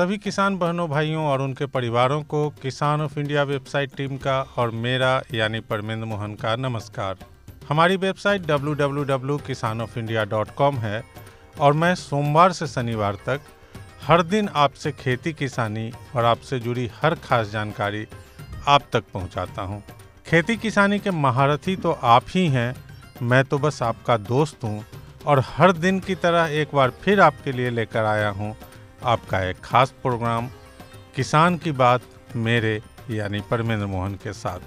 सभी किसान बहनों, भाइयों और उनके परिवारों को किसान ऑफ़ इंडिया वेबसाइट टीम का और मेरा, यानी परमेंद्र मोहन का नमस्कार हमारी वेबसाइट www.kisanofindia.com है और मैं सोमवार से शनिवार तक हर दिन आपसे खेती किसानी और आपसे जुड़ी हर खास जानकारी आप तक पहुंचाता हूँ। खेती किसानी के महारथी तो आप ही हैं, मैं तो बस आपका दोस्त हूँ और हर दिन की तरह एक बार फिर आपके लिए लेकर आया हूँ आपका एक खास प्रोग्राम, किसान की बात मेरे यानी परमेंद्र मोहन के साथ।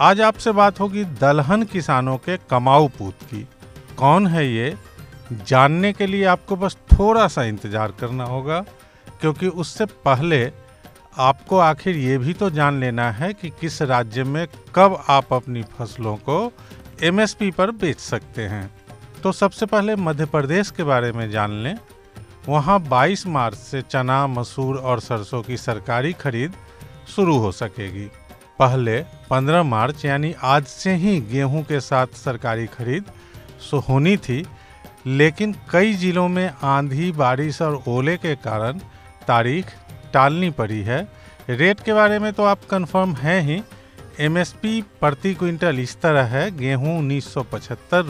आज आपसे बात होगी दलहन किसानों के कमाऊ पूत की। कौन है ये? जानने के लिए आपको बस थोड़ा सा इंतज़ार करना होगा, क्योंकि उससे पहले आपको आखिर ये भी तो जान लेना है कि किस राज्य में कब आप अपनी फ़सलों को एमएसपी पर बेच सकते हैं। तो सबसे पहले मध्य प्रदेश के बारे में जान लें। वहाँ 22 मार्च से चना, मसूर और सरसों की सरकारी खरीद शुरू हो सकेगी। पहले 15 मार्च यानी आज से ही गेहूँ के साथ सरकारी खरीद होनी थी, लेकिन कई जिलों में आंधी, बारिश और ओले के कारण तारीख टालनी पड़ी है। रेट के बारे में तो आप कंफर्म हैं ही। एमएसपी प्रति क्विंटल इस तरह है, गेहूँ उन्नीस सौ पचहत्तर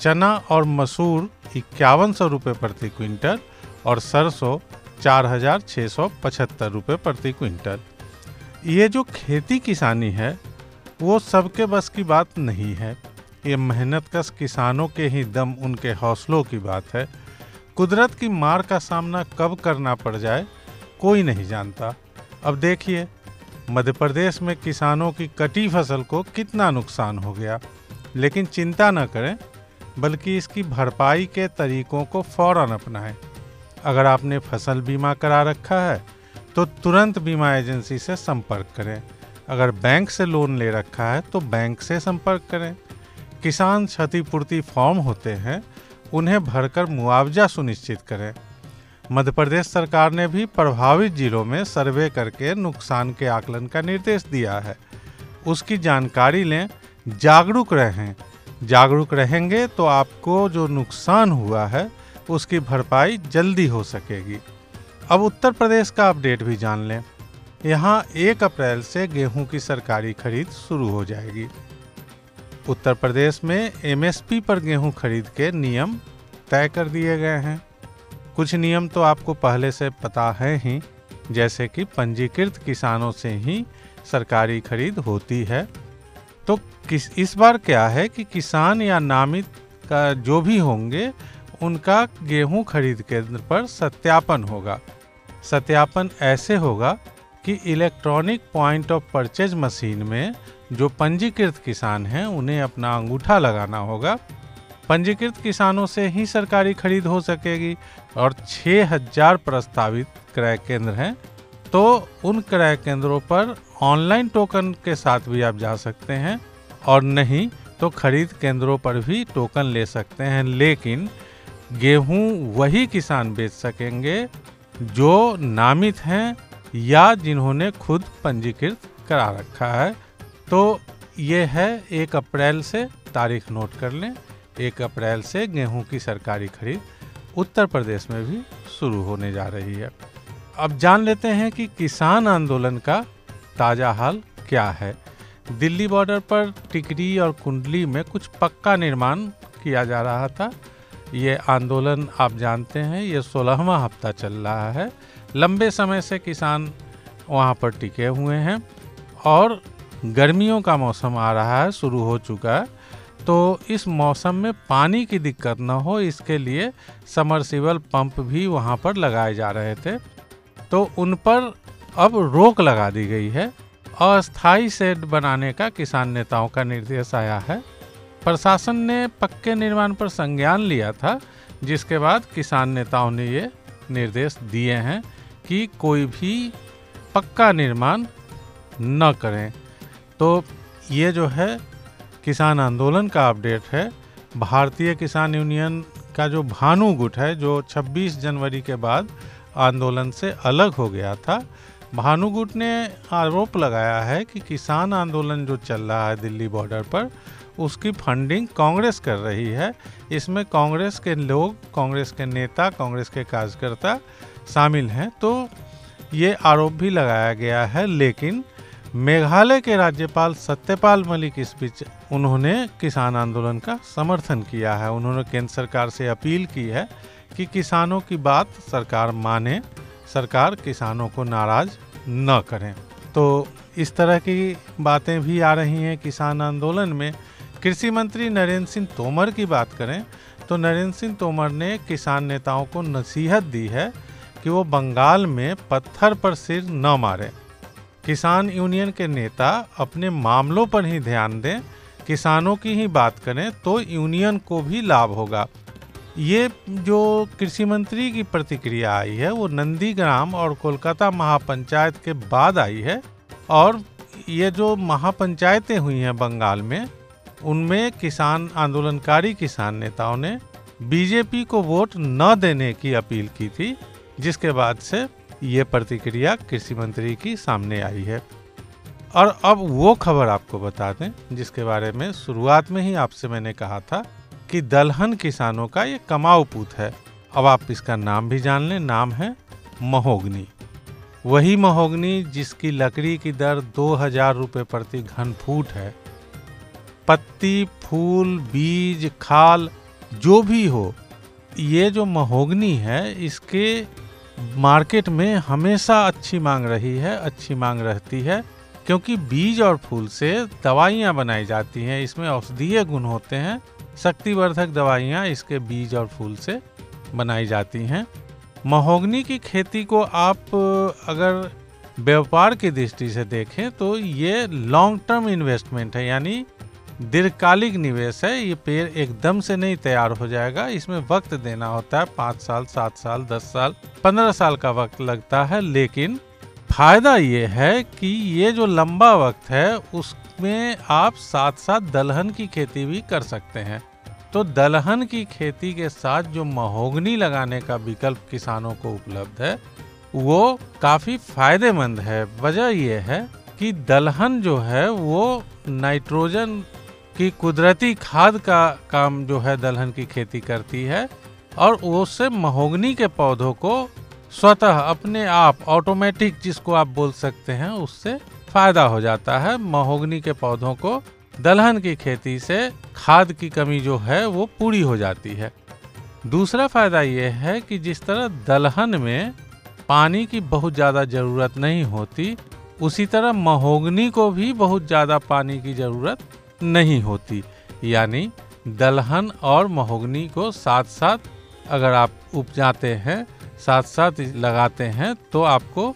चना और मसूर इक्यावन सौ रुपये प्रति क्विंटल और सरसों चार हज़ार छः सौ पचहत्तर रुपये प्रति क्विंटल। ये जो खेती किसानी है, वो सबके बस की बात नहीं है। ये मेहनत कश किसानों के ही दम, उनके हौसलों की बात है। कुदरत की मार का सामना कब करना पड़ जाए, कोई नहीं जानता। अब देखिए, मध्य प्रदेश में किसानों की कटी फ़सल को कितना नुकसान हो गया। लेकिन चिंता न करें बल्कि इसकी भरपाई के तरीकों को फ़ौरन अपनाएँ। अगर आपने फ़सल बीमा करा रखा है तो तुरंत बीमा एजेंसी से संपर्क करें। अगर बैंक से लोन ले रखा है तो बैंक से संपर्क करें। किसान क्षतिपूर्ति फॉर्म होते हैं, उन्हें भरकर मुआवजा सुनिश्चित करें। मध्य प्रदेश सरकार ने भी प्रभावित जिलों में सर्वे करके नुकसान के आकलन का निर्देश दिया है। उसकी जानकारी लें, जागरूक रहें। जागरूक रहेंगे तो आपको जो नुकसान हुआ है, उसकी भरपाई जल्दी हो सकेगी। अब उत्तर प्रदेश का अपडेट भी जान लें। यहाँ एक अप्रैल से गेहूँ की सरकारी खरीद शुरू हो जाएगी। उत्तर प्रदेश में एमएसपी पर गेहूँ खरीद के नियम तय कर दिए गए हैं। कुछ नियम तो आपको पहले से पता है ही, जैसे कि पंजीकृत किसानों से ही सरकारी खरीद होती है तो किस, इस बार क्या है कि किसान या नामित का जो भी होंगे, उनका गेहूँ खरीद केंद्र पर सत्यापन होगा। सत्यापन ऐसे होगा कि electronic point of purchase machine में जो पंजीकृत किसान हैं, उन्हें अपना अंगूठा लगाना होगा। पंजीकृत किसानों से ही सरकारी खरीद हो सकेगी और 6000 प्रस्तावित क्रय केंद्र हैं तो उन क्रय केंद्रों पर ऑनलाइन टोकन के साथ भी आप जा सकते हैं, और नहीं तो खरीद केंद्रों पर भी टोकन ले सकते हैं। लेकिन गेहूँ वही किसान बेच सकेंगे जो नामित हैं या जिन्होंने खुद पंजीकृत करा रखा है। तो ये है एक अप्रैल से तारीख नोट कर लें। एक अप्रैल से गेहूँ की सरकारी खरीद उत्तर प्रदेश में भी शुरू होने जा रही है। अब जान लेते हैं कि किसान आंदोलन का ताज़ा हाल क्या है। दिल्ली बॉर्डर पर टिकरी और कुंडली में कुछ पक्का निर्माण किया जा रहा था। ये आंदोलन आप जानते हैं, ये सोलहवा हफ़्ता चल रहा है। लंबे समय से किसान वहाँ पर टिके हुए हैं और गर्मियों का मौसम आ रहा है, शुरू हो चुका है। तो इस मौसम में पानी की दिक्कत न हो, इसके लिए समरसिबल पंप भी वहाँ पर लगाए जा रहे थे। तो उन पर अब रोक लगा दी गई है। अस्थाई शेड बनाने का किसान नेताओं का निर्देश आया है। प्रशासन ने पक्के निर्माण पर संज्ञान लिया था, जिसके बाद किसान नेताओं ने ये निर्देश दिए हैं कि कोई भी पक्का निर्माण न करें। तो ये जो है किसान आंदोलन का अपडेट है। भारतीय किसान यूनियन का जो भानु गुट है, जो 26 जनवरी के बाद आंदोलन से अलग हो गया था। भानुगुट ने आरोप लगाया है कि किसान आंदोलन जो चल रहा है दिल्ली बॉर्डर पर, उसकी फंडिंग कांग्रेस कर रही है। इसमें कांग्रेस के लोग, कांग्रेस के नेता, कांग्रेस के कार्यकर्ता शामिल हैं। तो ये आरोप भी लगाया गया है, लेकिन मेघालय के राज्यपाल सत्यपाल मलिक इस बीच उन्होंने किसान आंदोलन का समर्थन किया है। उन्होंने केंद्र सरकार से अपील की है कि किसानों की बात सरकार माने, सरकार किसानों को नाराज़ न करें। तो इस तरह की बातें भी आ रही हैं किसान आंदोलन में। कृषि मंत्री नरेंद्र सिंह तोमर की बात करें तो नरेंद्र सिंह तोमर ने किसान नेताओं को नसीहत दी है कि वो बंगाल में पत्थर पर सिर न मारें। किसान यूनियन के नेता अपने मामलों पर ही ध्यान दें, किसानों की ही बात करें तो यूनियन को भी लाभ होगा। ये जो कृषि मंत्री की प्रतिक्रिया आई है, वो नंदीग्राम और कोलकाता महापंचायत के बाद आई है और ये जो महापंचायतें हुई हैं बंगाल में, उनमें किसान आंदोलनकारी किसान नेताओं ने बीजेपी को वोट न देने की अपील की थी, जिसके बाद से ये प्रतिक्रिया कृषि मंत्री की सामने आई है। और अब वो खबर आपको बता दें, जिसके बारे में शुरुआत में ही आपसे मैंने कहा था कि दलहन किसानों का ये कमाऊ पूत है। अब आप इसका नाम भी जान लें, नाम है महोगनी। वही महोगनी जिसकी लकड़ी की दर दो हज़ार रुपये प्रति घन फूट है। पत्ती, फूल, बीज, खाल, जो भी हो, ये जो महोगनी है, इसके मार्केट में हमेशा अच्छी मांग रही है, अच्छी मांग रहती है, क्योंकि बीज और फूल से दवाइयाँ बनाई जाती हैं। इसमें औषधीय गुण होते हैं शक्तिवर्धक दवाइयाँ इसके बीज और फूल से बनाई जाती हैं। महोगनी की खेती को आप, अगर व्यापार की दृष्टि से देखें तो ये लॉन्ग टर्म इन्वेस्टमेंट है, यानी दीर्घकालिक निवेश है। ये पेड़ एकदम से नहीं तैयार हो जाएगा। इसमें वक्त देना होता है, पाँच साल, सात साल, दस साल, पंद्रह साल का वक्त लगता है। लेकिन फ़ायदा ये है कि ये जो लंबा वक्त है, उसमें आप साथ साथ दलहन की खेती भी कर सकते हैं। तो दलहन की खेती के साथ जो महोगनी लगाने का विकल्प किसानों को उपलब्ध है, वो काफ़ी फ़ायदेमंद है। वजह यह है कि दलहन जो है, वो नाइट्रोजन की कुदरती खाद का काम जो है दलहन की खेती करती है और उससे महोगनी के पौधों को स्वतः अपने आप ऑटोमेटिक जिसको आप बोल सकते हैं, उससे फ़ायदा हो जाता है। महोगनी के पौधों को दलहन की खेती से खाद की कमी जो है, वो पूरी हो जाती है। दूसरा फ़ायदा ये है कि जिस तरह दलहन में पानी की बहुत ज़्यादा ज़रूरत नहीं होती, उसी तरह महोगनी को भी बहुत ज़्यादा पानी की ज़रूरत नहीं होती। यानी दलहन और महोगनी को साथ साथ अगर आप उपजाते हैं साथ साथ लगाते हैं तो आपको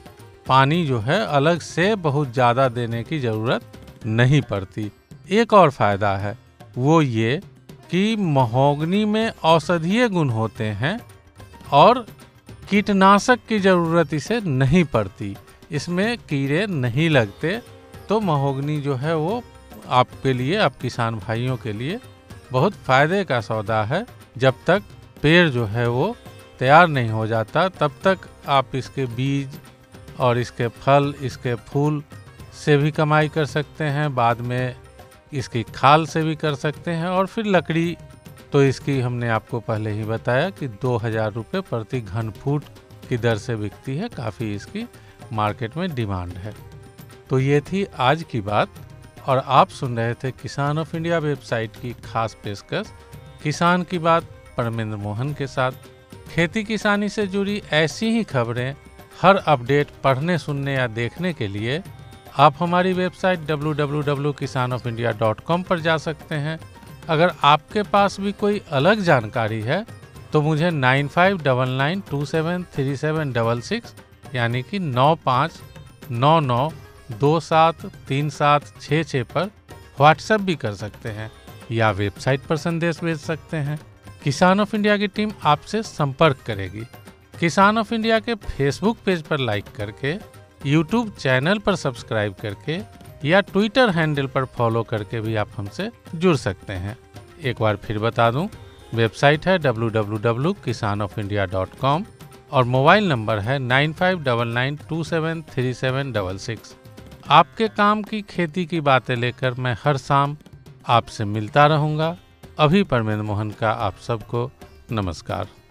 पानी जो है, अलग से बहुत ज़्यादा देने की ज़रूरत नहीं पड़ती। एक और फ़ायदा है, वो ये कि महोगनी में औषधीय गुण होते हैं और कीटनाशक की ज़रूरत इसे नहीं पड़ती। इसमें कीड़े नहीं लगते तो महोगनी जो है वो आपके लिए, आप किसान भाइयों के लिए बहुत फ़ायदे का सौदा है। जब तक पेड़ जो है वो तैयार नहीं हो जाता, तब तक आप इसके बीज और इसके फल, इसके फूल से भी कमाई कर सकते हैं। बाद में इसकी खाल से भी कर सकते हैं और फिर लकड़ी तो इसकी हमने आपको पहले ही बताया कि दो हज़ार रुपये प्रति घन फुट की दर से बिकती है, काफ़ी इसकी मार्केट में डिमांड है। तो ये थी आज की बात, और आप सुन रहे थे किसान ऑफ़ इंडिया वेबसाइट की खास पेशकश, किसान की बात परमेंद्र मोहन के साथ। खेती किसानी से जुड़ी ऐसी ही खबरें हर अपडेट पढ़ने, सुनने या देखने के लिए आप हमारी वेबसाइट www.kisanofindia.com पर जा सकते हैं। अगर आपके पास भी कोई अलग जानकारी है तो मुझे nine five double nine two seven three seven double six यानी कि नौ पाँच नौ नौ दो सात तीन सात छः छः पर व्हाट्सएप भी कर सकते हैं या वेबसाइट पर संदेश भेज सकते हैं। किसान ऑफ़ इंडिया की टीम आपसे संपर्क करेगी। किसान ऑफ़ इंडिया के फेसबुक पेज पर लाइक करके यूट्यूब चैनल पर सब्सक्राइब करके या ट्विटर हैंडल पर फॉलो करके भी आप हमसे जुड़ सकते हैं। एक बार फिर बता दूँ, वेबसाइट है www.kisanofindia.com और मोबाइल नंबर है nine five double nine two seven three seven double six आपके काम की, खेती की बातें लेकर मैं हर शाम आपसे मिलता रहूँगा। अभी परमेंद्र मोहन का आप सबको नमस्कार।